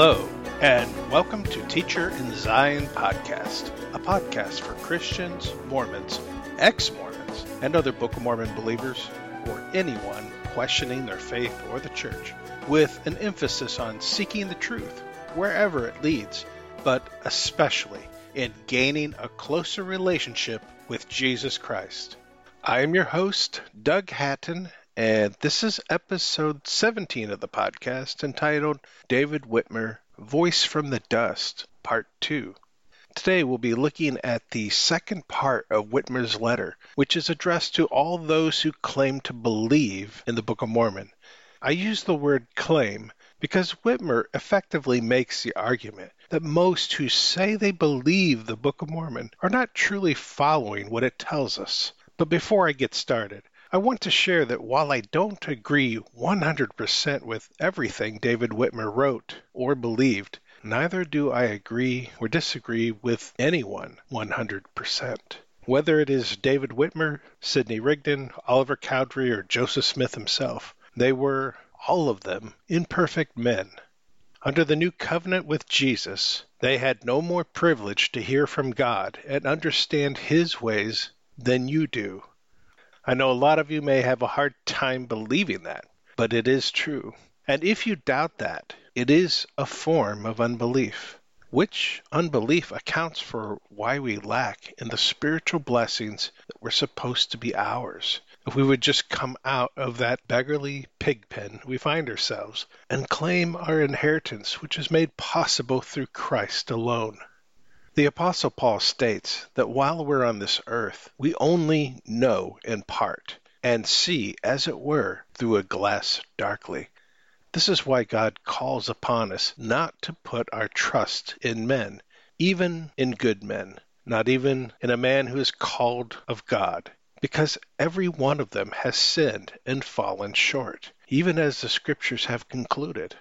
Hello, and welcome to Teacher in Zion Podcast, a podcast for Christians, Mormons, ex Mormons, and other Book of Mormon believers, or anyone questioning their faith or the church, with an emphasis on seeking the truth wherever it leads, but especially in gaining a closer relationship with Jesus Christ. I am your host, Doug Hatton, and this is episode 17 of the podcast entitled David Whitmer Voice from the Dust, Part 2. Today we'll be looking at the second part of Whitmer's letter, which is addressed to all those who claim to believe in the Book of Mormon. I use the word claim because Whitmer effectively makes the argument that most who say they believe the Book of Mormon are not truly following what it tells us. But before I get started, I want to share that while I don't agree 100% with everything David Whitmer wrote or believed, neither do I agree or disagree with anyone 100%. Whether it is David Whitmer, Sidney Rigdon, Oliver Cowdery, or Joseph Smith himself, they were, all of them, imperfect men. Under the new covenant with Jesus, they had no more privilege to hear from God and understand His ways than you do. I know a lot of you may have a hard time believing that, but it is true. And if you doubt that, it is a form of unbelief, which unbelief accounts for why we lack in the spiritual blessings that were supposed to be ours. If we would just come out of that beggarly pig pen we find ourselves and claim our inheritance, which is made possible through Christ alone. The Apostle Paul states that while we're on this earth, we only know in part and see, as it were, through a glass darkly. This is why God calls upon us not to put our trust in men, even in good men, not even in a man who is called of God, because every one of them has sinned and fallen short, even as the scriptures have concluded.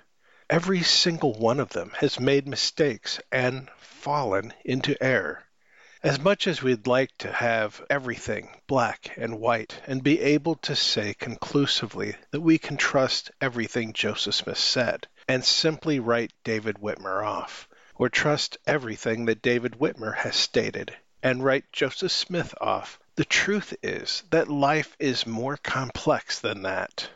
Every single one of them has made mistakes and fallen into error. As much as we'd like to have everything black and white and be able to say conclusively that we can trust everything Joseph Smith said and simply write David Whitmer off, or trust everything that David Whitmer has stated and write Joseph Smith off, the truth is that life is more complex than that.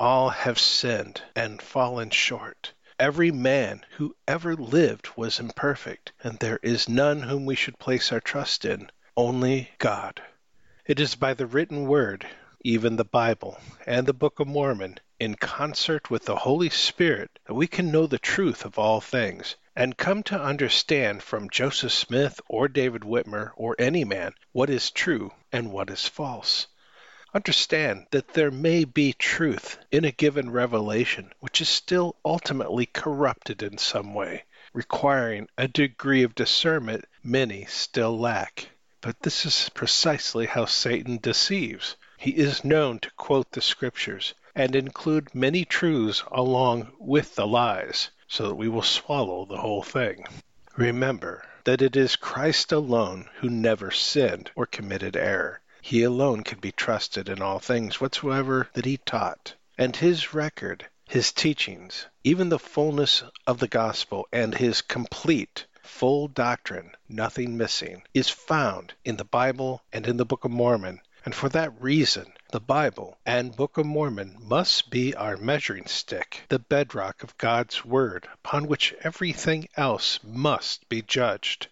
All have sinned and fallen short. Every man who ever lived was imperfect, and there is none whom we should place our trust in, only God. It is by the written word, even the Bible and the Book of Mormon, in concert with the Holy Spirit, that we can know the truth of all things, and come to understand from Joseph Smith or David Whitmer or any man what is true and what is false. Understand that there may be truth in a given revelation which is still ultimately corrupted in some way, requiring a degree of discernment many still lack. But this is precisely how Satan deceives. He is known to quote the scriptures and include many truths along with the lies, so that we will swallow the whole thing. Remember that it is Christ alone who never sinned or committed error. He alone can be trusted in all things whatsoever that he taught. And his record, his teachings, even the fullness of the gospel and his complete, full doctrine, nothing missing, is found in the Bible and in the Book of Mormon. And for that reason, the Bible and Book of Mormon must be our measuring stick, the bedrock of God's Word, upon which everything else must be judged.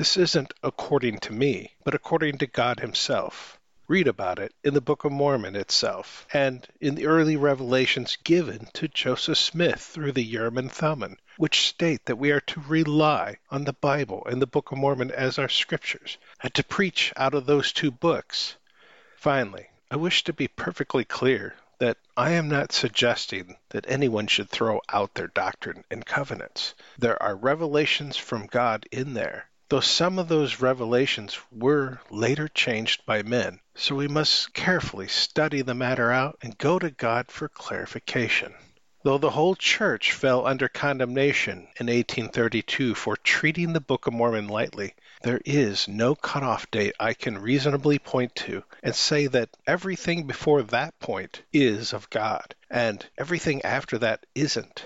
This isn't according to me, but according to God Himself. Read about it in the Book of Mormon itself, and in the early revelations given to Joseph Smith through the Urim Thummim, which state that we are to rely on the Bible and the Book of Mormon as our scriptures, and to preach out of those two books. Finally, I wish to be perfectly clear that I am not suggesting that anyone should throw out their doctrine and covenants. There are revelations from God in there though some of those revelations were later changed by men. So we must carefully study the matter out and go to God for clarification. Though the whole church fell under condemnation in 1832 for treating the Book of Mormon lightly, there is no cutoff date I can reasonably point to and say that everything before that point is of God, and everything after that isn't.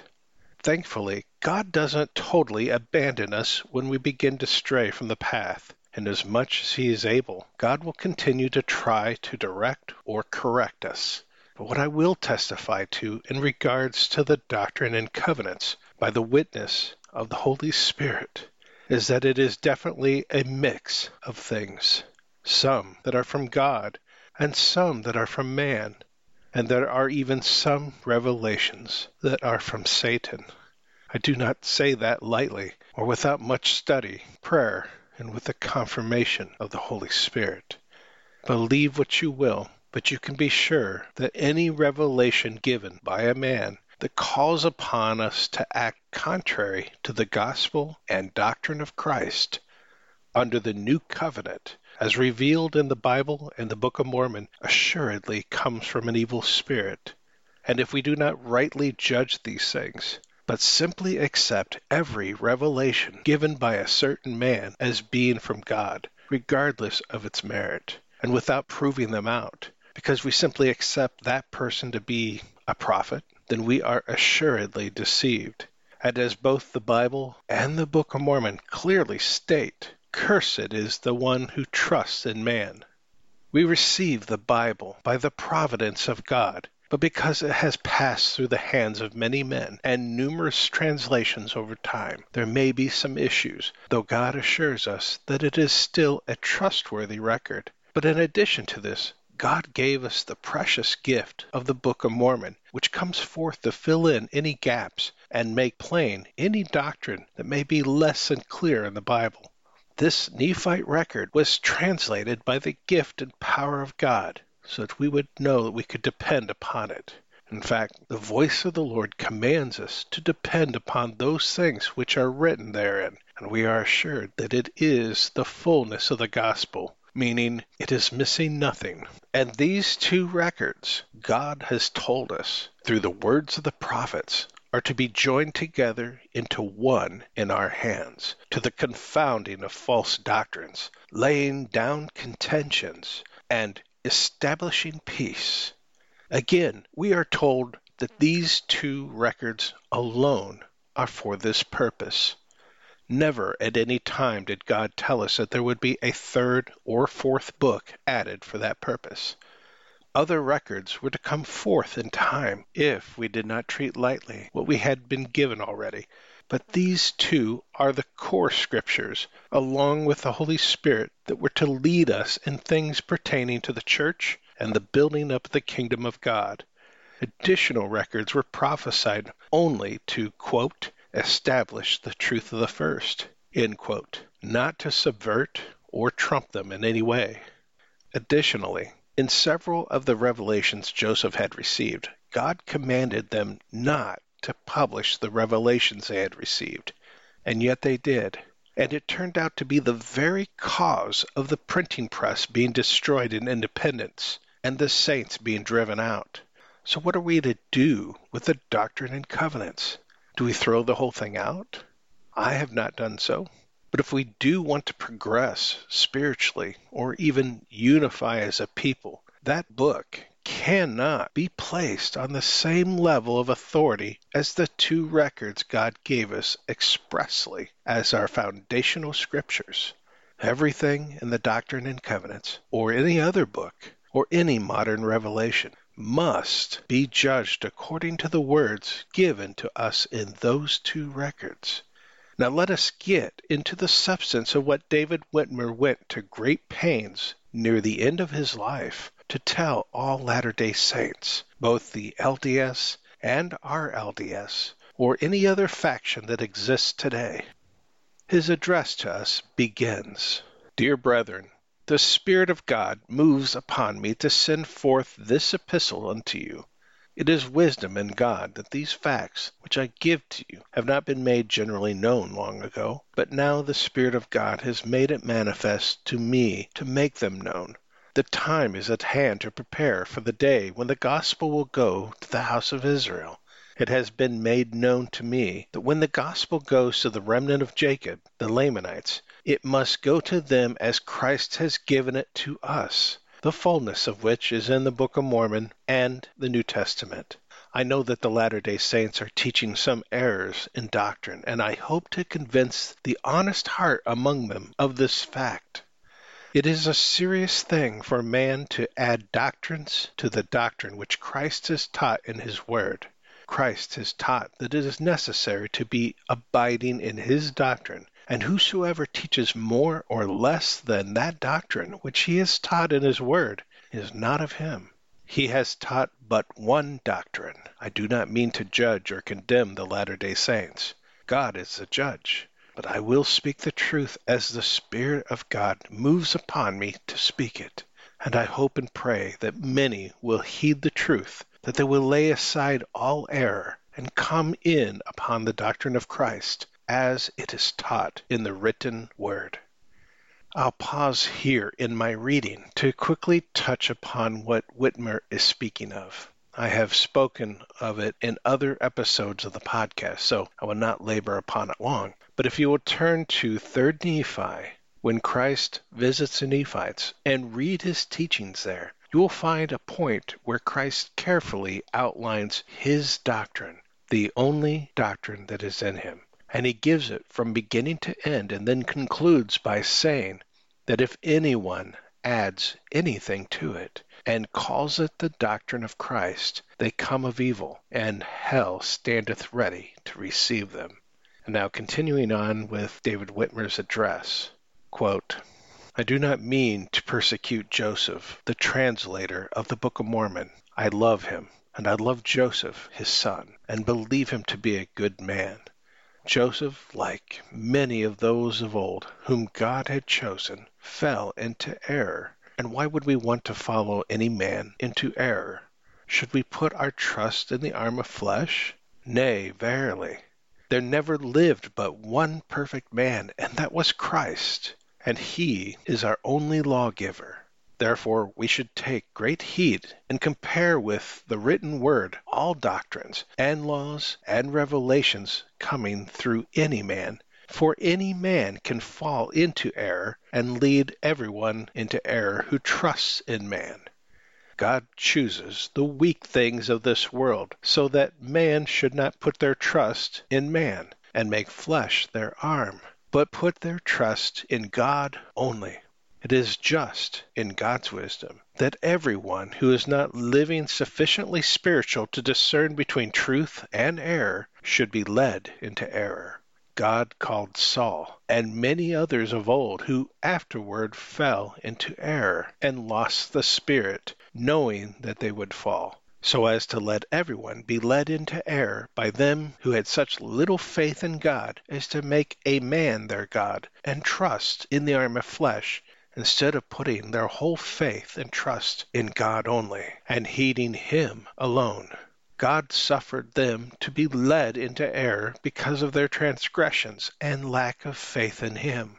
Thankfully, God doesn't totally abandon us when we begin to stray from the path, and as much as He is able, God will continue to try to direct or correct us. But what I will testify to in regards to the Doctrine and Covenants by the witness of the Holy Spirit is that it is definitely a mix of things, some that are from God and some that are from man, and there are even some revelations that are from Satan. I do not say that lightly or without much study, prayer, and with the confirmation of the Holy Spirit. Believe what you will, but you can be sure that any revelation given by a man that calls upon us to act contrary to the gospel and doctrine of Christ under the new covenant, as revealed in the Bible and the Book of Mormon, assuredly comes from an evil spirit. And if we do not rightly judge these things, but simply accept every revelation given by a certain man as being from God, regardless of its merit, and without proving them out, because we simply accept that person to be a prophet, then we are assuredly deceived. And as both the Bible and the Book of Mormon clearly state, cursed is the one who trusts in man. We receive the Bible by the providence of God but because it has passed through the hands of many men and numerous translations over time, there may be some issues, though God assures us that it is still a trustworthy record. But in addition to this, God gave us the precious gift of the Book of Mormon, which comes forth to fill in any gaps and make plain any doctrine that may be less than clear in the Bible. This Nephite record was translated by the gift and power of God so that we would know that we could depend upon it. In fact, the voice of the Lord commands us to depend upon those things which are written therein, and we are assured that it is the fullness of the gospel, meaning it is missing nothing. And these two records, God has told us through the words of the prophets, are to be joined together into one in our hands, to the confounding of false doctrines, laying down contentions, and establishing peace. Again, we are told that these two records alone are for this purpose. Never at any time did God tell us that there would be a third or fourth book added for that purpose. Other records were to come forth in time if we did not treat lightly what we had been given already, but these two are the core scriptures, along with the Holy Spirit, that were to lead us in things pertaining to the church and the building up of the kingdom of God. Additional records were prophesied only to, quote, establish the truth of the first, end quote, not to subvert or trump them in any way. Additionally, in several of the revelations Joseph had received, God commanded them not to publish the revelations they had received, and yet they did. And it turned out to be the very cause of the printing press being destroyed in independence and the saints being driven out. So, what are we to do with the Doctrine and Covenants? Do we throw the whole thing out? I have not done so. But if we do want to progress spiritually or even unify as a people, that book cannot be placed on the same level of authority as the two records God gave us expressly as our foundational scriptures. Everything in the Doctrine and Covenants, or any other book, or any modern revelation, must be judged according to the words given to us in those two records. Now let us get into the substance of what David Whitmer went to great pains near the end of his life to tell all Latter day Saints, both the LDS and RLDS, or any other faction that exists today. His address to us begins Dear brethren, the Spirit of God moves upon me to send forth this epistle unto you. It is wisdom in God that these facts which I give to you have not been made generally known long ago, but now the Spirit of God has made it manifest to me to make them known the time is at hand to prepare for the day when the gospel will go to the house of Israel. It has been made known to me that when the gospel goes to the remnant of Jacob, the Lamanites, it must go to them as Christ has given it to us, the fullness of which is in the Book of Mormon and the New Testament. I know that the Latter day Saints are teaching some errors in doctrine, and I hope to convince the honest heart among them of this fact. It is a serious thing for man to add doctrines to the doctrine which Christ has taught in his Word. Christ has taught that it is necessary to be abiding in his doctrine, and whosoever teaches more or less than that doctrine which he has taught in his Word is not of him. He has taught but one doctrine. I do not mean to judge or condemn the Latter day Saints. God is the judge. But I will speak the truth as the Spirit of God moves upon me to speak it. And I hope and pray that many will heed the truth, that they will lay aside all error and come in upon the doctrine of Christ as it is taught in the written word. I'll pause here in my reading to quickly touch upon what Whitmer is speaking of. I have spoken of it in other episodes of the podcast, so I will not labor upon it long. But if you will turn to 3rd Nephi, when Christ visits the Nephites, and read his teachings there, you will find a point where Christ carefully outlines his doctrine, the only doctrine that is in him. And he gives it from beginning to end and then concludes by saying that if anyone adds anything to it and calls it the doctrine of Christ, they come of evil, and hell standeth ready to receive them. And now continuing on with David Whitmer's address, quote, I do not mean to persecute Joseph, the translator of the Book of Mormon. I love him, and I love Joseph, his son, and believe him to be a good man. Joseph, like many of those of old whom God had chosen, fell into error. And why would we want to follow any man into error? Should we put our trust in the arm of flesh? Nay, verily. There never lived but one perfect man, and that was Christ, and he is our only lawgiver. Therefore we should take great heed and compare with the written word all doctrines and laws and revelations coming through any man. For any man can fall into error and lead everyone into error who trusts in man. God chooses the weak things of this world so that man should not put their trust in man and make flesh their arm, but put their trust in God only. It is just, in God's wisdom, that everyone who is not living sufficiently spiritual to discern between truth and error should be led into error. God called Saul and many others of old who afterward fell into error and lost the Spirit, knowing that they would fall, so as to let everyone be led into error by them who had such little faith in God as to make a man their God and trust in the arm of flesh instead of putting their whole faith and trust in God only, and heeding Him alone. God suffered them to be led into error because of their transgressions and lack of faith in Him.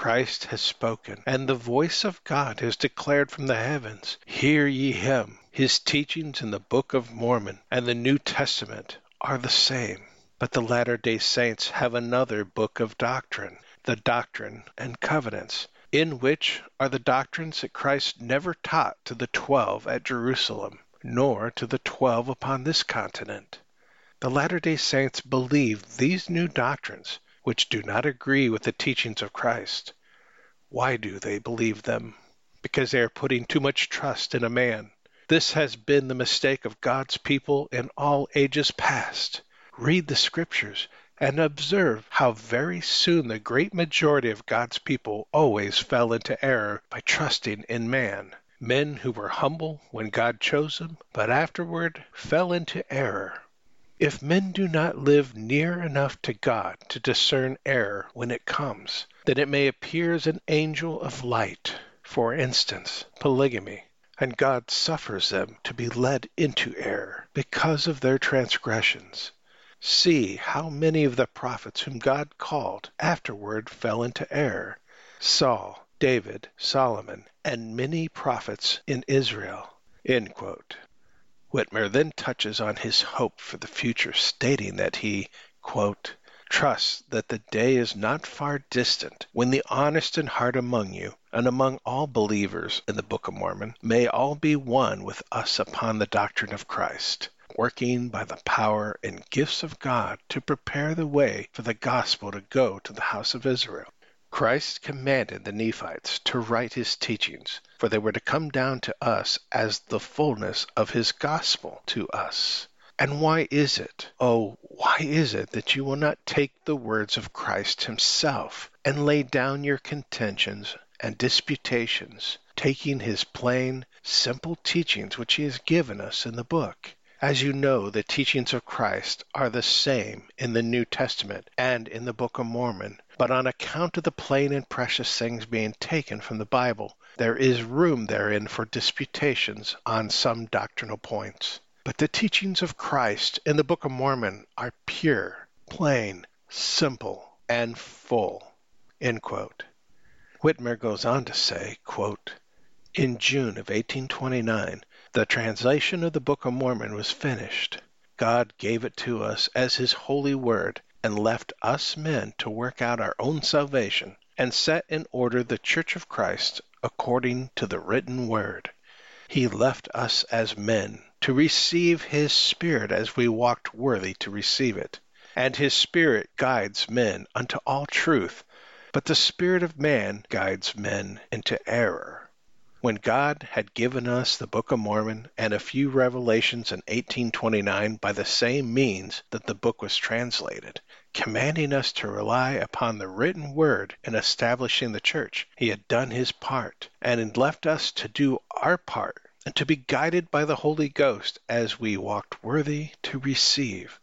Christ has spoken, and the voice of God has declared from the heavens, Hear ye Him. His teachings in the Book of Mormon and the New Testament are the same. But the Latter day Saints have another book of doctrine, the Doctrine and Covenants, in which are the doctrines that Christ never taught to the twelve at Jerusalem, nor to the twelve upon this continent. The Latter day Saints believe these new doctrines, which do not agree with the teachings of Christ. Why do they believe them? Because they are putting too much trust in a man. This has been the mistake of God's people in all ages past. Read the scriptures and observe how very soon the great majority of God's people always fell into error by trusting in man. Men who were humble when God chose them, but afterward fell into error. If men do not live near enough to God to discern error when it comes, then it may appear as an angel of light, for instance, polygamy, and God suffers them to be led into error because of their transgressions. See how many of the prophets whom God called afterward fell into error Saul, David, Solomon, and many prophets in Israel. Whitmer then touches on his hope for the future, stating that he, quote, trusts that the day is not far distant when the honest in heart among you and among all believers in the Book of Mormon may all be one with us upon the doctrine of Christ working by the power and gifts of God to prepare the way for the gospel to go to the house of Israel. Christ commanded the Nephites to write his teachings, for they were to come down to us as the fullness of his gospel to us. And why is it, oh, why is it that you will not take the words of Christ himself and lay down your contentions and disputations, taking his plain, simple teachings which he has given us in the book? As you know, the teachings of Christ are the same in the New Testament and in the Book of Mormon, but on account of the plain and precious things being taken from the Bible, there is room therein for disputations on some doctrinal points. But the teachings of Christ in the Book of Mormon are pure, plain, simple, and full. Whitmer goes on to say, quote, In June of 1829, the translation of the Book of Mormon was finished. God gave it to us as His holy word and left us men to work out our own salvation and set in order the Church of Christ according to the written word. He left us as men to receive His Spirit as we walked worthy to receive it. And His Spirit guides men unto all truth, but the Spirit of man guides men into error. When God had given us the Book of Mormon and a few revelations in 1829 by the same means that the book was translated, commanding us to rely upon the written word in establishing the church. He had done his part, and had left us to do our part, and to be guided by the Holy Ghost as we walked worthy to receive.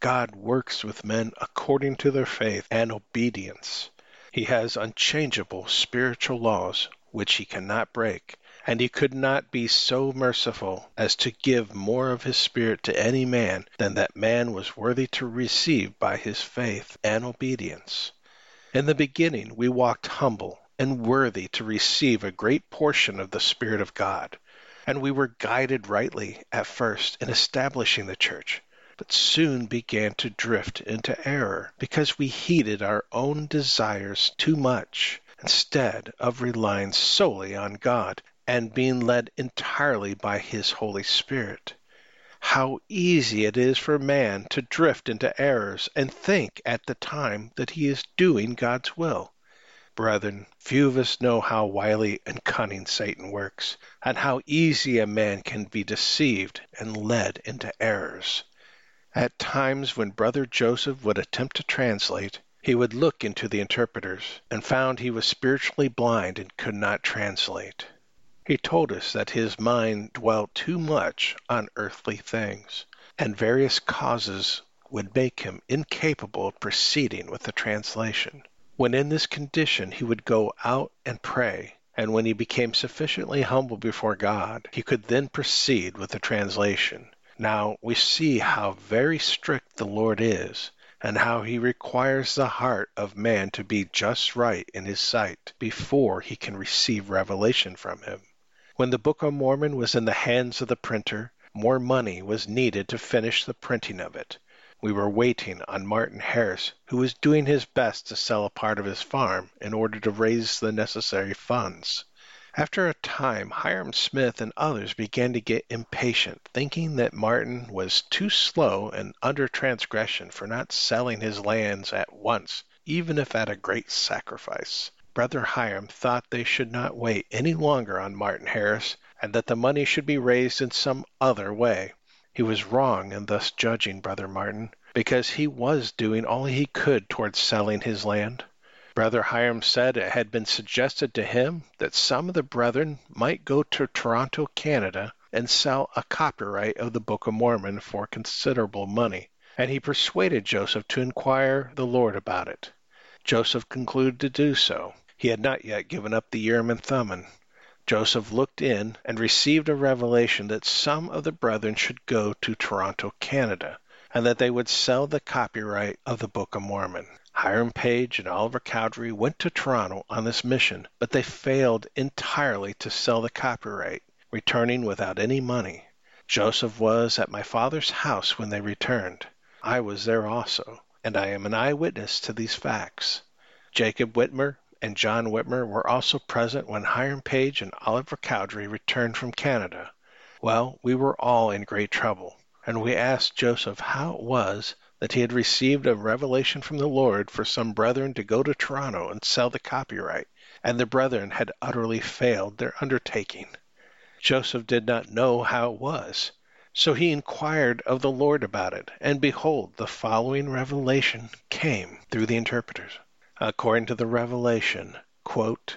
God works with men according to their faith and obedience. He has unchangeable spiritual laws which he cannot break and he could not be so merciful as to give more of his Spirit to any man than that man was worthy to receive by his faith and obedience. In the beginning we walked humble and worthy to receive a great portion of the Spirit of God, and we were guided rightly at first in establishing the church, but soon began to drift into error because we heeded our own desires too much instead of relying solely on God and being led entirely by His Holy Spirit. How easy it is for man to drift into errors and think at the time that he is doing God's will. Brethren, few of us know how wily and cunning Satan works, and how easy a man can be deceived and led into errors. At times when Brother Joseph would attempt to translate, he would look into the interpreters and found he was spiritually blind and could not translate. He told us that his mind dwelt too much on earthly things, and various causes would make him incapable of proceeding with the translation. When in this condition he would go out and pray, and when he became sufficiently humble before God, he could then proceed with the translation. Now we see how very strict the Lord is, and how he requires the heart of man to be just right in his sight before he can receive revelation from him. When the Book of Mormon was in the hands of the printer, more money was needed to finish the printing of it. We were waiting on Martin Harris, who was doing his best to sell a part of his farm in order to raise the necessary funds. After a time, Hyrum Smith and others began to get impatient, thinking that Martin was too slow and under transgression for not selling his lands at once, even if at a great sacrifice. Brother Hyrum thought they should not wait any longer on Martin Harris, and that the money should be raised in some other way. He was wrong in thus judging Brother Martin, because he was doing all he could towards selling his land. Brother Hyrum said it had been suggested to him that some of the brethren might go to Toronto, Canada, and sell a copyright of the Book of Mormon for considerable money, and he persuaded Joseph to inquire the Lord about it. Joseph concluded to do so, he had not yet given up the Urim and Thummim. Joseph looked in and received a revelation that some of the brethren should go to Toronto, Canada, and that they would sell the copyright of the Book of Mormon. Hiram Page and Oliver Cowdery went to Toronto on this mission, but they failed entirely to sell the copyright, returning without any money. Joseph was at my father's house when they returned. I was there also, and I am an eyewitness to these facts. Jacob Whitmer and John Whitmer were also present when Hiram Page and Oliver Cowdery returned from Canada. Well, we were all in great trouble, and we asked Joseph how it was that he had received a revelation from the Lord for some brethren to go to Toronto and sell the copyright, and the brethren had utterly failed their undertaking. Joseph did not know how it was. So he inquired of the Lord about it, and behold, the following revelation came through the interpreters. According to the revelation, quote,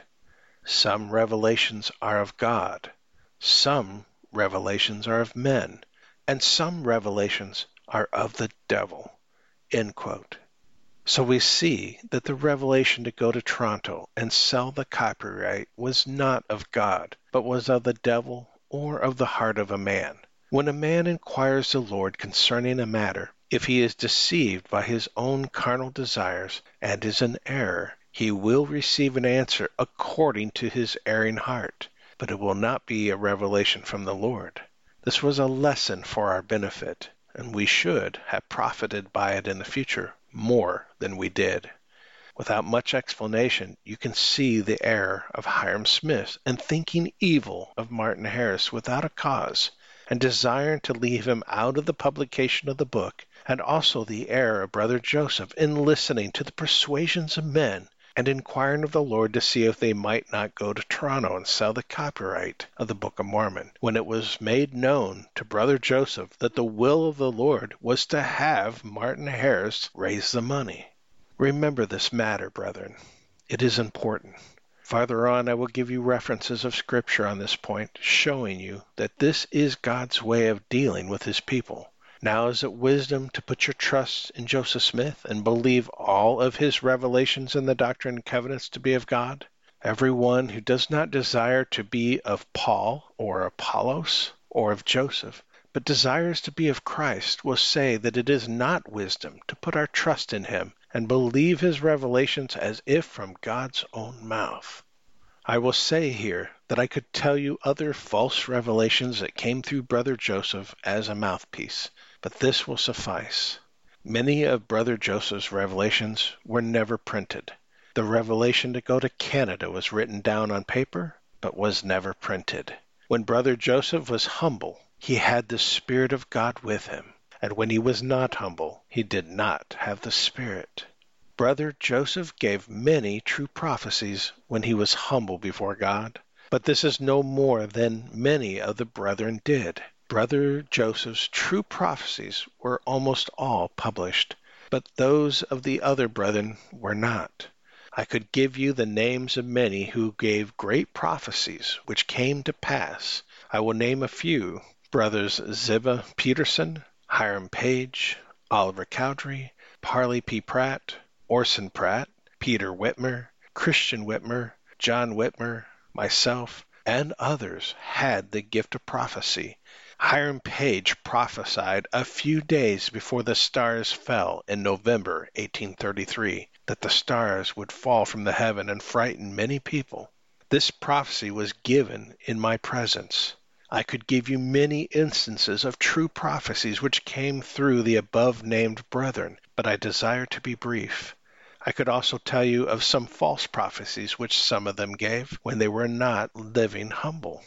some revelations are of God, some revelations are of men, and some revelations are of the devil. So we see that the revelation to go to Toronto and sell the copyright was not of God, but was of the devil or of the heart of a man. When a man inquires the Lord concerning a matter, if he is deceived by his own carnal desires and is in error, he will receive an answer according to his erring heart, but it will not be a revelation from the Lord. This was a lesson for our benefit, and we should have profited by it in the future more than we did. Without much explanation, you can see the error of Hyrum Smith in thinking evil of Martin Harris without a cause, and desiring to leave him out of the publication of the book, and also the error of Brother Joseph in listening to the persuasions of men and inquiring of the Lord to see if they might not go to Toronto and sell the copyright of the Book of Mormon, when it was made known to Brother Joseph that the will of the Lord was to have Martin Harris raise the money. Remember this matter, brethren. It is important. Farther on, I will give you references of Scripture on this point, showing you that this is God's way of dealing with His people. Now is it wisdom to put your trust in Joseph Smith and believe all of his revelations in the Doctrine and Covenants to be of God? Every one who does not desire to be of Paul or Apollos or of Joseph, but desires to be of Christ, will say that it is not wisdom to put our trust in him and believe his revelations as if from God's own mouth. I will say here that I could tell you other false revelations that came through Brother Joseph as a mouthpiece, but this will suffice. Many of Brother Joseph's revelations were never printed. The revelation to go to Canada was written down on paper, but was never printed. When Brother Joseph was humble, he had the Spirit of God with him, and when he was not humble, he did not have the Spirit. Brother Joseph gave many true prophecies when he was humble before God, but this is no more than many of the brethren did. Brother Joseph's true prophecies were almost all published, but those of the other brethren were not. I could give you the names of many who gave great prophecies which came to pass. I will name a few brothers Ziba Peterson, Hiram Page, Oliver Cowdery, Parley P. Pratt, Orson Pratt, Peter Whitmer, Christian Whitmer, John Whitmer, myself, and others had the gift of prophecy. Hiram Page prophesied a few days before the stars fell in November 1833 that the stars would fall from the heaven and frighten many people. This prophecy was given in my presence. I could give you many instances of true prophecies which came through the above named brethren, but I desire to be brief. I could also tell you of some false prophecies which some of them gave when they were not living humble.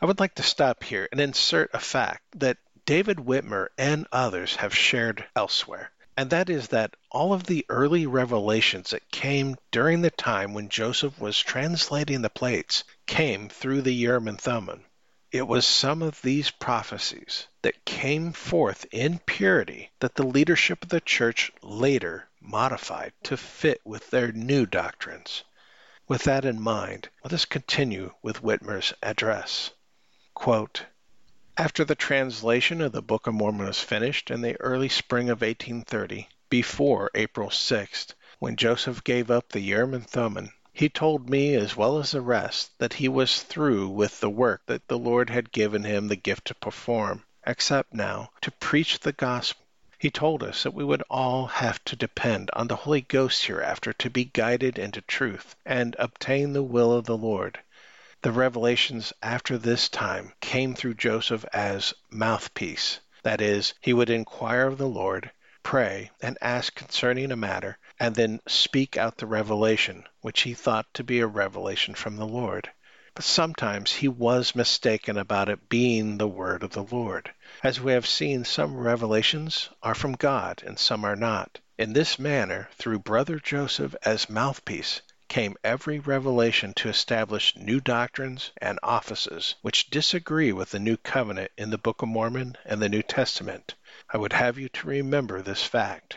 I would like to stop here and insert a fact that David Whitmer and others have shared elsewhere, and that is that all of the early revelations that came during the time when Joseph was translating the plates came through the Urim and Thummim. It was some of these prophecies that came forth in purity that the leadership of the church later modified to fit with their new doctrines. With that in mind, let us continue with Whitmer's address. Quote, After the translation of the Book of Mormon was finished in the early spring of 1830, before April 6th, when Joseph gave up the Urim and Thummim, he told me, as well as the rest, that he was through with the work that the Lord had given him the gift to perform, except now to preach the gospel. He told us that we would all have to depend on the Holy Ghost hereafter to be guided into truth and obtain the will of the Lord. The revelations after this time came through Joseph as mouthpiece. That is, he would inquire of the Lord, pray, and ask concerning a matter, and then speak out the revelation, which he thought to be a revelation from the Lord. but sometimes he was mistaken about it being the word of the Lord. As we have seen, some revelations are from God and some are not. In this manner, through Brother Joseph as mouthpiece, came every revelation to establish new doctrines and offices which disagree with the new covenant in the Book of Mormon and the New Testament. I would have you to remember this fact.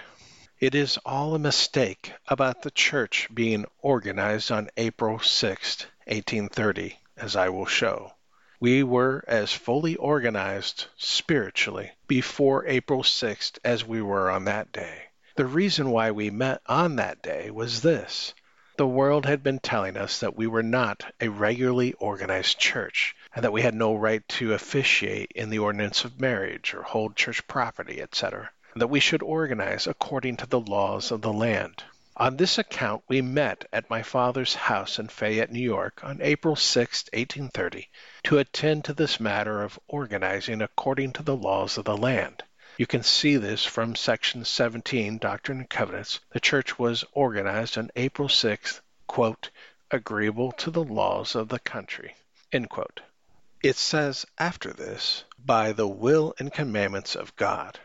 It is all a mistake about the church being organized on April 6, 1830, as I will show. We were as fully organized spiritually before April 6th as we were on that day. The reason why we met on that day was this. The world had been telling us that we were not a regularly organized church, and that we had no right to officiate in the ordinance of marriage or hold church property, etc., and that we should organize according to the laws of the land. On this account we met at my father's house in Fayette, New York, on April 6, 1830, to attend to this matter of organizing according to the laws of the land. You can see this from section 17, Doctrine and Covenants. The church was organized on April 6th, quote, agreeable to the laws of the country, end quote. It says after this, by the will and commandments of God.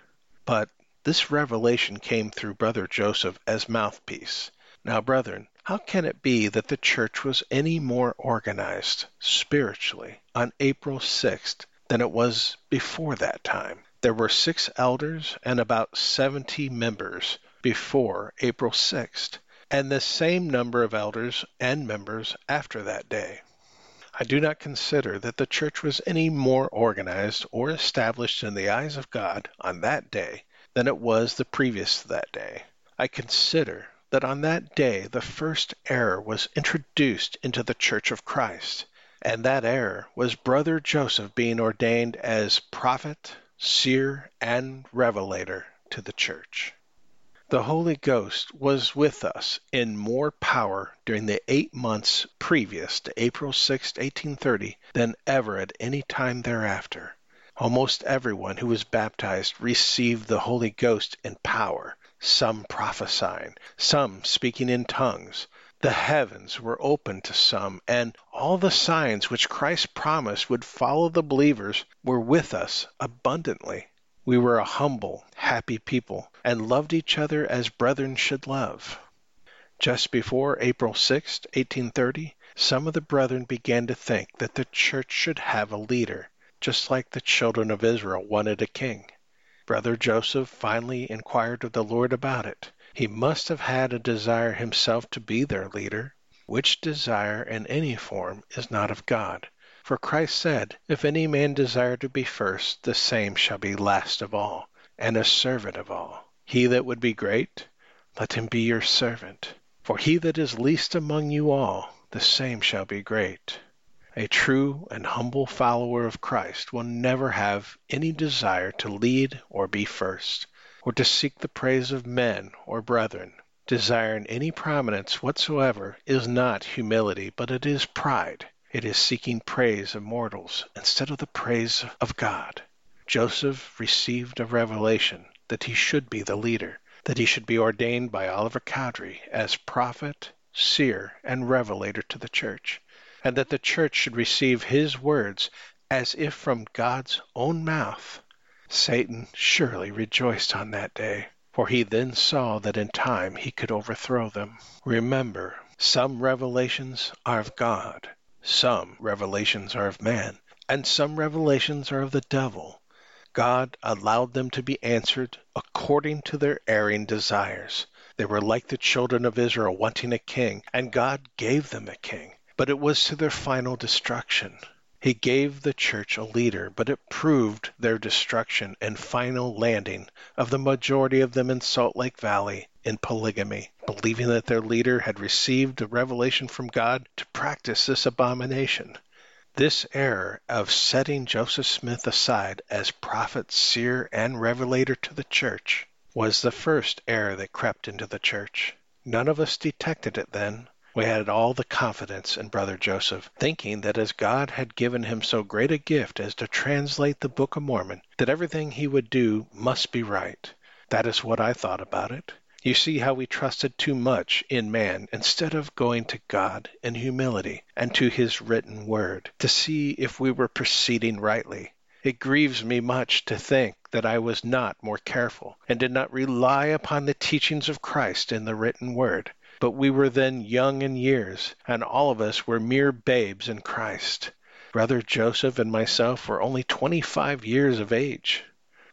But this revelation came through Brother Joseph as mouthpiece. Now, brethren, how can it be that the church was any more organized spiritually on April 6th than it was before that time? There were six elders and about 70 members before April 6th, and the same number of elders and members after that day. I do not consider that the church was any more organized or established in the eyes of God on that day than it was the previous to that day. I consider that on that day the first error was introduced into the Church of Christ, and that error was Brother Joseph being ordained as prophet, seer, and revelator to the church. The Holy Ghost was with us in more power during the eight months previous to April 6, 1830, than ever at any time thereafter. Almost everyone who was baptized received the Holy Ghost in power, some prophesying, some speaking in tongues, the heavens were opened to some, and all the signs which Christ promised would follow the believers were with us abundantly. We were a humble, happy people, and loved each other as brethren should love. Just before April 6, 1830, some of the brethren began to think that the church should have a leader, just like the children of Israel wanted a king. Brother Joseph finally inquired of the Lord about it. He must have had a desire himself to be their leader, which desire in any form is not of God. For Christ said, If any man desire to be first, the same shall be last of all, and a servant of all. He that would be great, let him be your servant. For he that is least among you all, the same shall be great. A true and humble follower of Christ will never have any desire to lead or be first or to seek the praise of men or brethren. Desiring any prominence whatsoever is not humility, but it is pride. It is seeking praise of mortals instead of the praise of God. Joseph received a revelation that he should be the leader, that he should be ordained by Oliver Cowdery as prophet, seer, and revelator to the church, and that the church should receive his words as if from God's own mouth. Satan surely rejoiced on that day, for he then saw that in time he could overthrow them. Remember, some revelations are of God, some revelations are of man, and some revelations are of the devil. God allowed them to be answered according to their erring desires. They were like the children of Israel wanting a king, and God gave them a king, but it was to their final destruction. He gave the church a leader, but it proved their destruction and final landing of the majority of them in Salt Lake Valley in polygamy, believing that their leader had received a revelation from God to practice this abomination. This error of setting Joseph Smith aside as prophet, seer, and revelator to the church was the first error that crept into the church. None of us detected it then, we had all the confidence in Brother Joseph, thinking that as God had given him so great a gift as to translate the Book of Mormon, that everything he would do must be right. That is what I thought about it. You see how we trusted too much in man instead of going to God in humility and to his written word to see if we were proceeding rightly. It grieves me much to think that I was not more careful and did not rely upon the teachings of Christ in the written word. But we were then young in years, and all of us were mere babes in Christ. Brother Joseph and myself were only 25 years of age.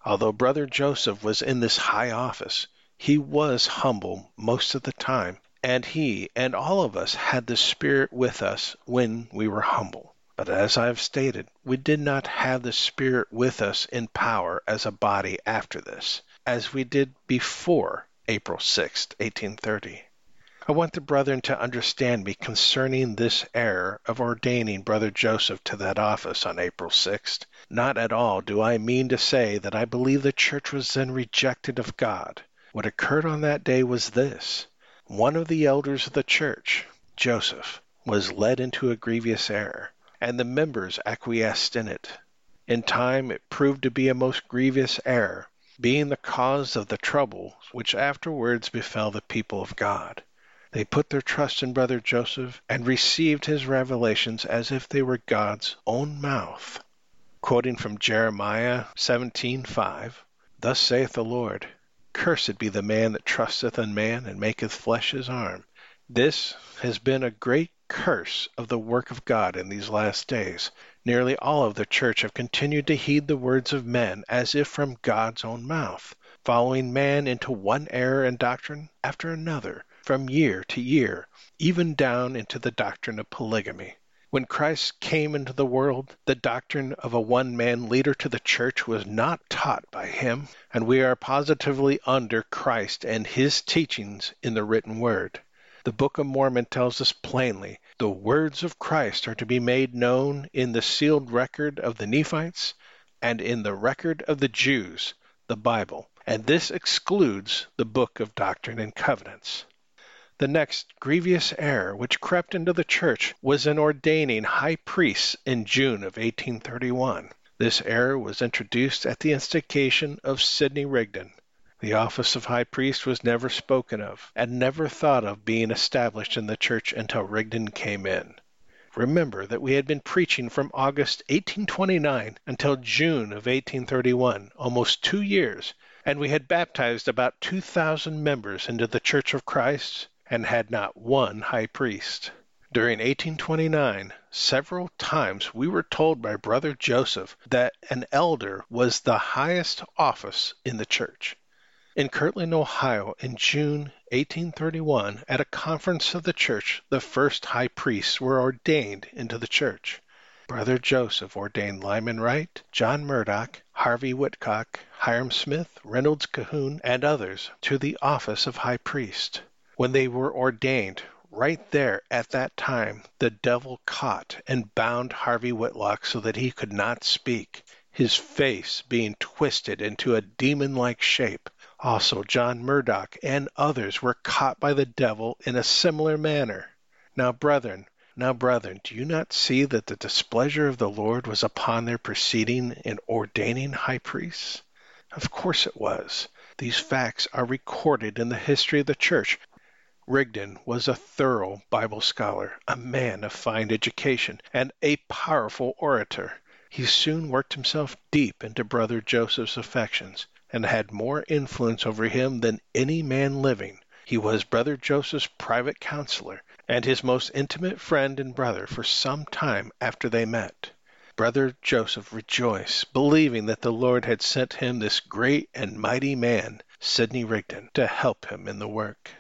Although Brother Joseph was in this high office, he was humble most of the time, and he and all of us had the Spirit with us when we were humble. But as I have stated, we did not have the Spirit with us in power as a body after this, as we did before April 6, 1830. I want the brethren to understand me concerning this error of ordaining Brother Joseph to that office on April 6th. Not at all do I mean to say that I believe the church was then rejected of God. What occurred on that day was this. One of the elders of the church, Joseph, was led into a grievous error and the members acquiesced in it. In time it proved to be a most grievous error, being the cause of the trouble which afterwards befell the people of God. They put their trust in brother Joseph and received his revelations as if they were God's own mouth. Quoting from Jeremiah 17:5, Thus saith the Lord, Cursed be the man that trusteth in man and maketh flesh his arm. This has been a great curse of the work of God in these last days. Nearly all of the church have continued to heed the words of men as if from God's own mouth, following man into one error and doctrine after another, from year to year, even down into the doctrine of polygamy. When Christ came into the world, the doctrine of a one man leader to the church was not taught by him, and we are positively under Christ and his teachings in the written word. The Book of Mormon tells us plainly the words of Christ are to be made known in the sealed record of the Nephites and in the record of the Jews, the Bible, and this excludes the Book of Doctrine and Covenants. The next grievous error which crept into the church was in ordaining high priests in June of 1831. This error was introduced at the instigation of Sidney Rigdon, the office of high priest was never spoken of, and never thought of being established in the church until Rigdon came in. Remember that we had been preaching from August 1829 until June of 1831, almost two years, and we had baptized about 2,000 members into the Church of Christ and had not one high priest. During 1829, several times we were told by Brother Joseph that an elder was the highest office in the church. In Kirtland, Ohio, in June 1831, at a conference of the church, the first high priests were ordained into the church. Brother Joseph ordained Lyman Wright, John Murdock, Harvey Whitlock, Hyrum Smith, Reynolds Cahoon, and others to the office of high priest. When they were ordained, right there at that time, the devil caught and bound Harvey Whitlock so that he could not speak, his face being twisted into a demon like shape. Also, John Murdock and others were caught by the devil in a similar manner. Now, brethren, now, brethren, do you not see that the displeasure of the Lord was upon their proceeding in ordaining high priests? Of course it was. These facts are recorded in the history of the church. Rigdon was a thorough Bible scholar, a man of fine education, and a powerful orator. He soon worked himself deep into Brother Joseph's affections and had more influence over him than any man living. He was Brother Joseph's private counselor and his most intimate friend and brother for some time after they met. Brother Joseph rejoiced, believing that the Lord had sent him this great and mighty man, Sidney Rigdon, to help him in the work.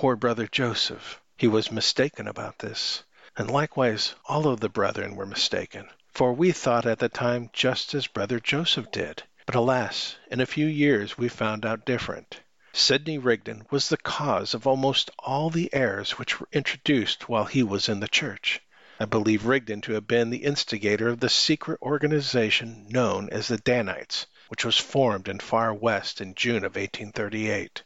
Poor Brother Joseph! He was mistaken about this, and likewise all of the brethren were mistaken, for we thought at the time just as Brother Joseph did. But alas, in a few years we found out different. Sidney Rigdon was the cause of almost all the errors which were introduced while he was in the church. I believe Rigdon to have been the instigator of the secret organization known as the Danites, which was formed in Far West in June of 1838.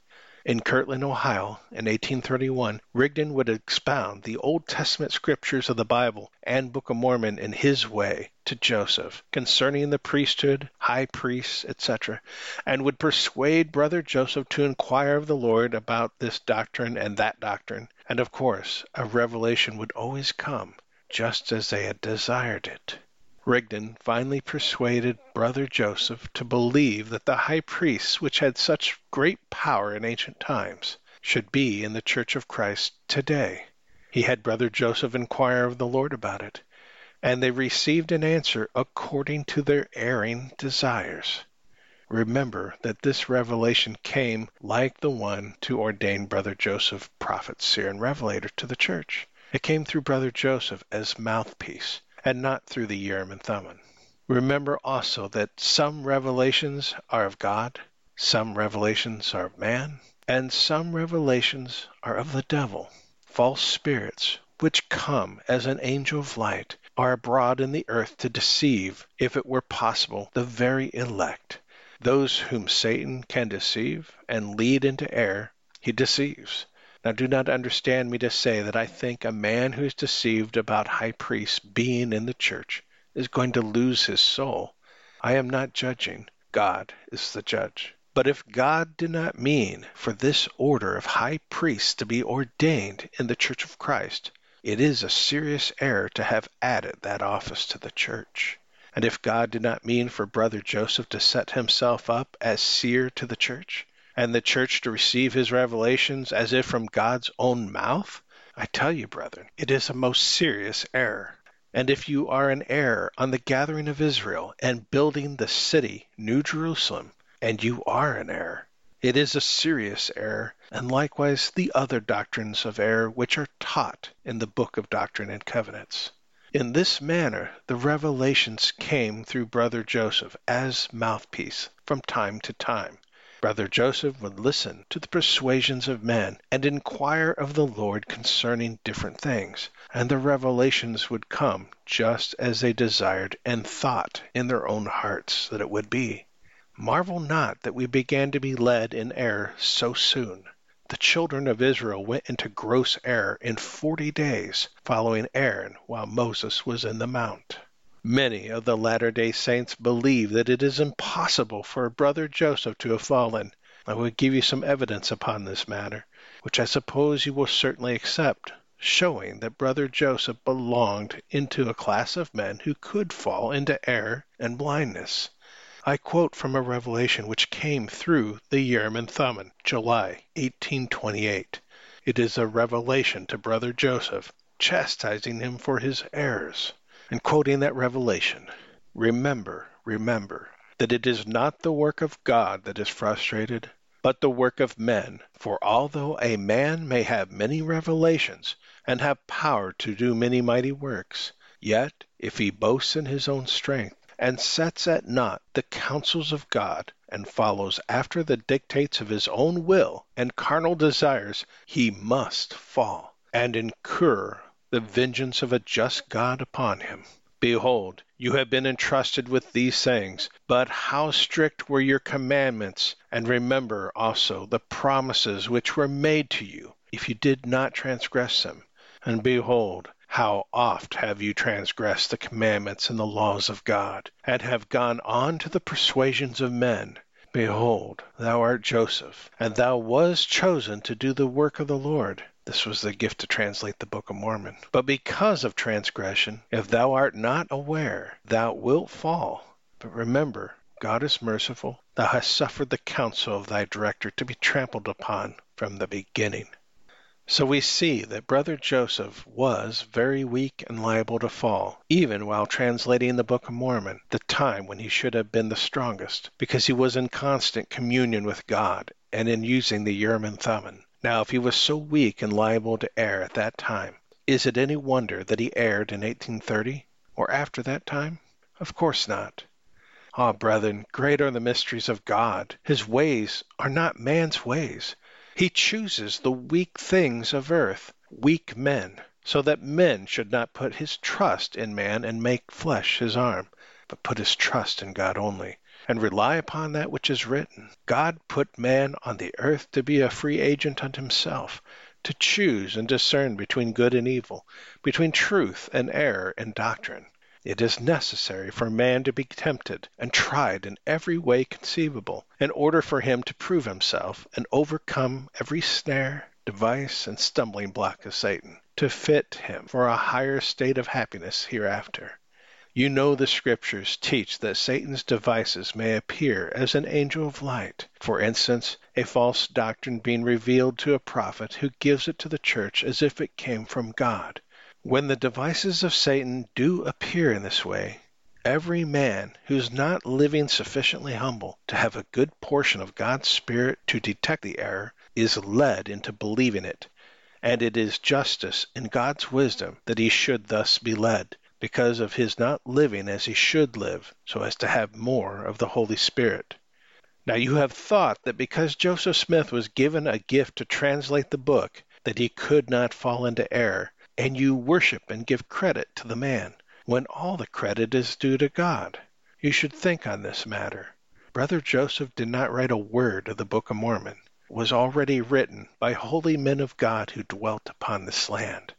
In Kirtland, Ohio, in 1831, Rigdon would expound the Old Testament scriptures of the Bible and Book of Mormon in his way, to Joseph concerning the priesthood, high priests, etc., and would persuade brother Joseph to inquire of the Lord about this doctrine and that doctrine. And of course, a revelation would always come just as they had desired it. Rigdon finally persuaded brother Joseph to believe that the high priests, which had such great power in ancient times, should be in the Church of Christ today. He had brother Joseph inquire of the Lord about it, and they received an answer according to their erring desires. Remember that this revelation came like the one to ordain brother Joseph prophet, seer, and revelator to the church. It came through brother Joseph as mouthpiece, and not through the Urim and Thummim. Remember also that some revelations are of God, some revelations are of man, and some revelations are of the devil. False spirits, which come as an angel of light, are abroad in the earth to deceive, if it were possible, the very elect. Those whom Satan can deceive and lead into error, he deceives. Now, do not understand me to say that I think a man who is deceived about high priests being in the church is going to lose his soul. I am not judging. God is the judge. But if God did not mean for this order of high priests to be ordained in the church of Christ, it is a serious error to have added that office to the church. And if God did not mean for brother Joseph to set himself up as seer to the church, and the church to receive his revelations as if from God's own mouth, I tell you, brethren, it is a most serious error. And if you are in error on the gathering of Israel and building the city, New Jerusalem, and you are in error. It is a serious error, and likewise the other doctrines of error which are taught in the book of Doctrine and Covenants. In this manner the revelations came through brother Joseph as mouthpiece from time to time. Brother Joseph would listen to the persuasions of men and inquire of the Lord concerning different things, and the revelations would come just as they desired and thought in their own hearts that it would be. Marvel not that we began to be led in error so soon. The children of Israel went into gross error in forty days following Aaron while Moses was in the mount. Many of the latter day saints believe that it is impossible for a brother Joseph to have fallen. I will give you some evidence upon this matter, which I suppose you will certainly accept, showing that brother Joseph belonged into a class of men who could fall into error and blindness. I quote from a revelation which came through the Urim Thummim, July 1828. It is a revelation to brother Joseph, chastising him for his errors. And quoting that revelation, remember, remember, that it is not the work of God that is frustrated, but the work of men. For although a man may have many revelations, and have power to do many mighty works, yet if he boasts in his own strength, and sets at naught the counsels of God, and follows after the dictates of his own will and carnal desires, he must fall, and incur the vengeance of a just God upon him. Behold, you have been entrusted with these things, but how strict were your commandments, and remember also the promises which were made to you, if you did not transgress them. And behold, how oft have you transgressed the commandments and the laws of God, and have gone on to the persuasions of men? Behold, thou art Joseph, and thou wast chosen to do the work of the Lord. This was the gift to translate the Book of Mormon. But because of transgression, if thou art not aware, thou wilt fall. But remember, God is merciful. Thou hast suffered the counsel of thy director to be trampled upon from the beginning. So we see that brother Joseph was very weak and liable to fall, even while translating the Book of Mormon, the time when he should have been the strongest, because he was in constant communion with God and in using the Urim and Thummim. Now, if he was so weak and liable to err at that time, is it any wonder that he erred in 1830 or after that time? Of course not. Ah, brethren, great are the mysteries of God. His ways are not man's ways. He chooses the weak things of earth, weak men, so that men should not put his trust in man and make flesh his arm, but put his trust in God only, and rely upon that which is written. God put man on the earth to be a free agent unto himself, to choose and discern between good and evil, between truth and error and doctrine. It is necessary for man to be tempted and tried in every way conceivable, in order for him to prove himself and overcome every snare, device, and stumbling block of Satan, to fit him for a higher state of happiness hereafter. You know the Scriptures teach that Satan's devices may appear as an angel of light. For instance, a false doctrine being revealed to a prophet who gives it to the church as if it came from God. When the devices of Satan do appear in this way, every man who's not living sufficiently humble to have a good portion of God's Spirit to detect the error is led into believing it. And it is justice in God's wisdom that he should thus be led because of his not living as he should live, so as to have more of the Holy Spirit. Now you have thought that because Joseph Smith was given a gift to translate the book, that he could not fall into error, and you worship and give credit to the man, when all the credit is due to God. You should think on this matter. Brother Joseph did not write a word of the Book of Mormon. It was already written by holy men of God who dwelt upon this land.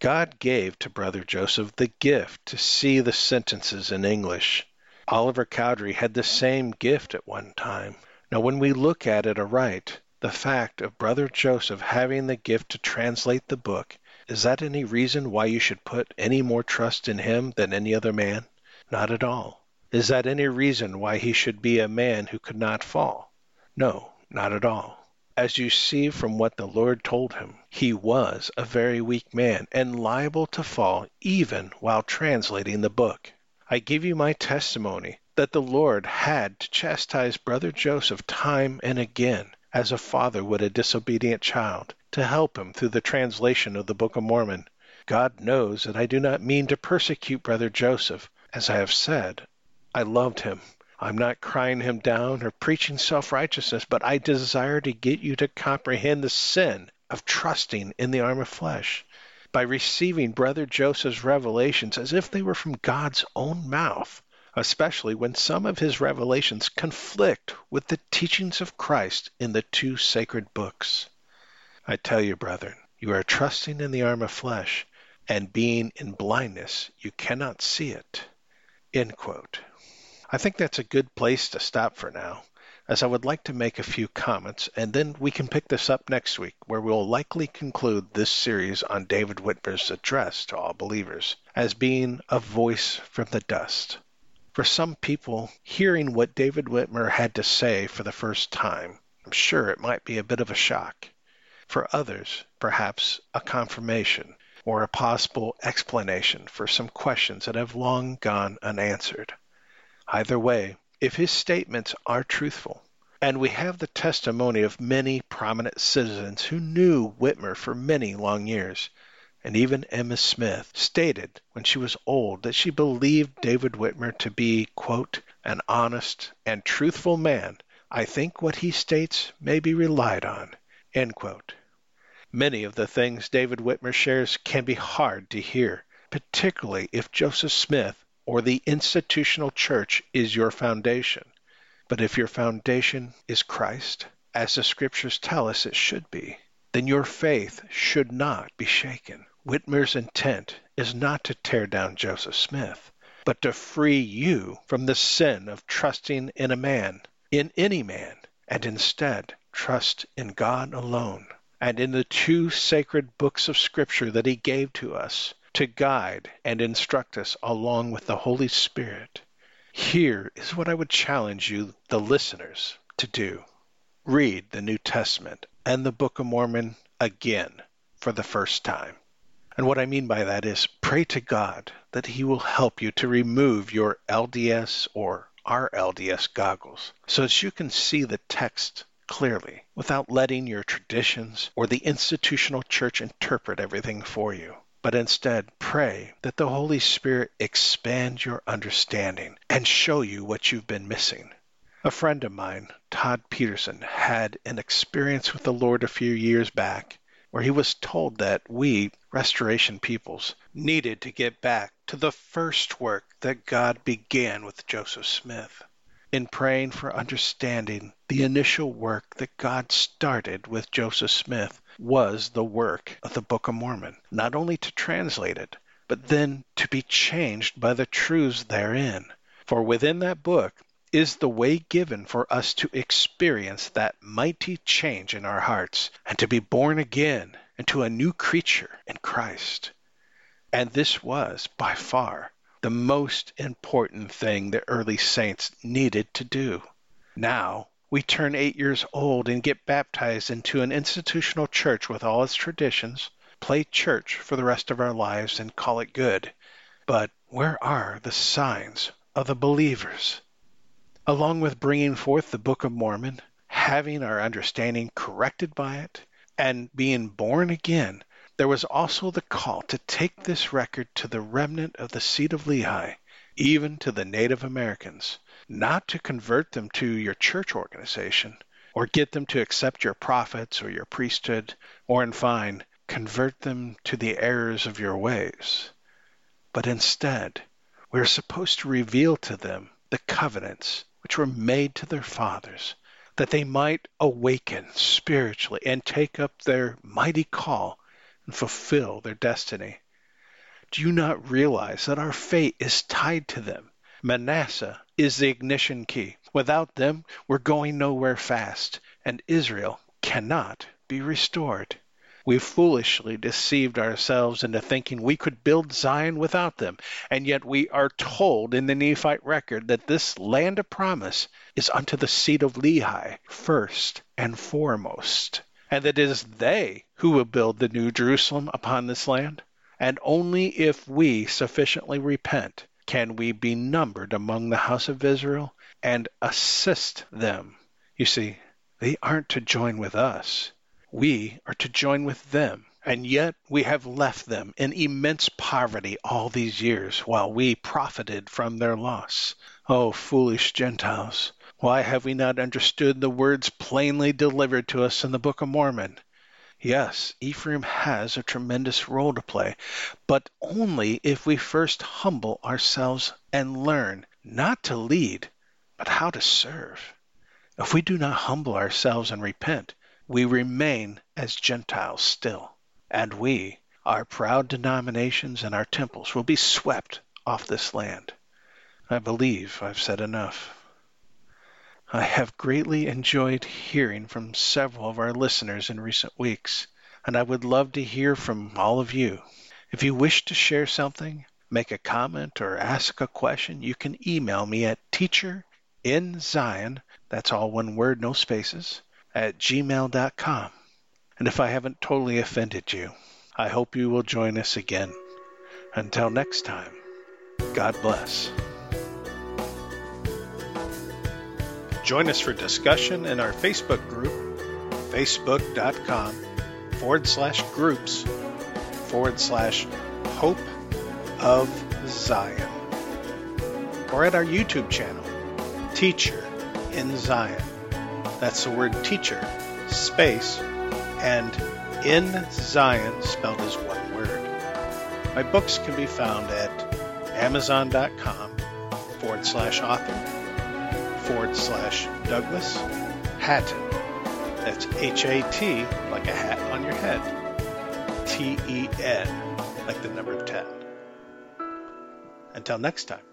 God gave to Brother Joseph the gift to see the sentences in English. Oliver Cowdery had the same gift at one time. Now, when we look at it aright, the fact of Brother Joseph having the gift to translate the book, is that any reason why you should put any more trust in him than any other man? Not at all. Is that any reason why he should be a man who could not fall? No, not at all. As you see from what the Lord told him, he was a very weak man and liable to fall even while translating the book. I give you my testimony that the Lord had to chastise Brother Joseph time and again, as a father would a disobedient child, to help him through the translation of the Book of Mormon. God knows that I do not mean to persecute Brother Joseph. As I have said, I loved him I'm not crying him down or preaching self righteousness, but I desire to get you to comprehend the sin of trusting in the arm of flesh by receiving Brother Joseph's revelations as if they were from God's own mouth, especially when some of his revelations conflict with the teachings of Christ in the two sacred books. I tell you, brethren, you are trusting in the arm of flesh, and being in blindness, you cannot see it. End quote. I think that's a good place to stop for now, as I would like to make a few comments, and then we can pick this up next week, where we'll likely conclude this series on David Whitmer's address to all believers as being a voice from the dust. For some people, hearing what David Whitmer had to say for the first time, I'm sure it might be a bit of a shock. For others, perhaps a confirmation or a possible explanation for some questions that have long gone unanswered. Either way, if his statements are truthful, and we have the testimony of many prominent citizens who knew Whitmer for many long years, and even Emma Smith stated when she was old that she believed David Whitmer to be, quote, an honest and truthful man, I think what he states may be relied on, end quote. Many of the things David Whitmer shares can be hard to hear, particularly if Joseph Smith or the institutional church is your foundation. But if your foundation is Christ, as the scriptures tell us it should be, then your faith should not be shaken. Whitmer's intent is not to tear down Joseph Smith, but to free you from the sin of trusting in a man, in any man, and instead trust in God alone and in the two sacred books of Scripture that He gave to us to guide and instruct us along with the Holy Spirit. Here is what I would challenge you, the listeners, to do read the New Testament and the Book of Mormon again for the first time. And what I mean by that is pray to God that He will help you to remove your LDS or RLDS goggles so that you can see the text clearly without letting your traditions or the institutional church interpret everything for you but instead pray that the Holy Spirit expand your understanding and show you what you've been missing. A friend of mine, Todd Peterson, had an experience with the Lord a few years back where he was told that we, restoration peoples, needed to get back to the first work that God began with Joseph Smith. In praying for understanding, the initial work that God started with Joseph Smith was the work of the Book of Mormon, not only to translate it, but then to be changed by the truths therein. For within that book is the way given for us to experience that mighty change in our hearts and to be born again into a new creature in Christ. And this was, by far, the most important thing the early saints needed to do. Now, we turn eight years old and get baptized into an institutional church with all its traditions, play church for the rest of our lives, and call it good. But where are the signs of the believers? Along with bringing forth the Book of Mormon, having our understanding corrected by it, and being born again, there was also the call to take this record to the remnant of the seed of Lehi, even to the Native Americans, not to convert them to your church organization or get them to accept your prophets or your priesthood, or in fine, convert them to the errors of your ways. But instead, we are supposed to reveal to them the covenants which were made to their fathers, that they might awaken spiritually and take up their mighty call and fulfill their destiny. Do you not realize that our fate is tied to them? Manasseh is the ignition key. Without them, we're going nowhere fast, and Israel cannot be restored. We foolishly deceived ourselves into thinking we could build Zion without them, and yet we are told in the Nephite record that this land of promise is unto the seed of Lehi first and foremost, and that it is they who will build the new Jerusalem upon this land. And only if we sufficiently repent can we be numbered among the house of Israel and assist them. You see, they aren't to join with us. We are to join with them, and yet we have left them in immense poverty all these years while we profited from their loss. O oh, foolish Gentiles, why have we not understood the words plainly delivered to us in the Book of Mormon? Yes, Ephraim has a tremendous role to play, but only if we first humble ourselves and learn not to lead, but how to serve. If we do not humble ourselves and repent, we remain as Gentiles still, and we, our proud denominations and our temples, will be swept off this land. I believe I've said enough. I have greatly enjoyed hearing from several of our listeners in recent weeks, and I would love to hear from all of you. If you wish to share something, make a comment, or ask a question, you can email me at teacherinzion, that's all one word, no spaces, at gmail.com. And if I haven't totally offended you, I hope you will join us again. Until next time, God bless. Join us for discussion in our Facebook group, facebook.com forward slash groups forward slash hope of Zion. Or at our YouTube channel, Teacher in Zion. That's the word teacher, space, and in Zion spelled as one word. My books can be found at amazon.com forward slash author forward slash Douglas Hatten. That's H A T, like a hat on your head. T E N, like the number 10. Until next time.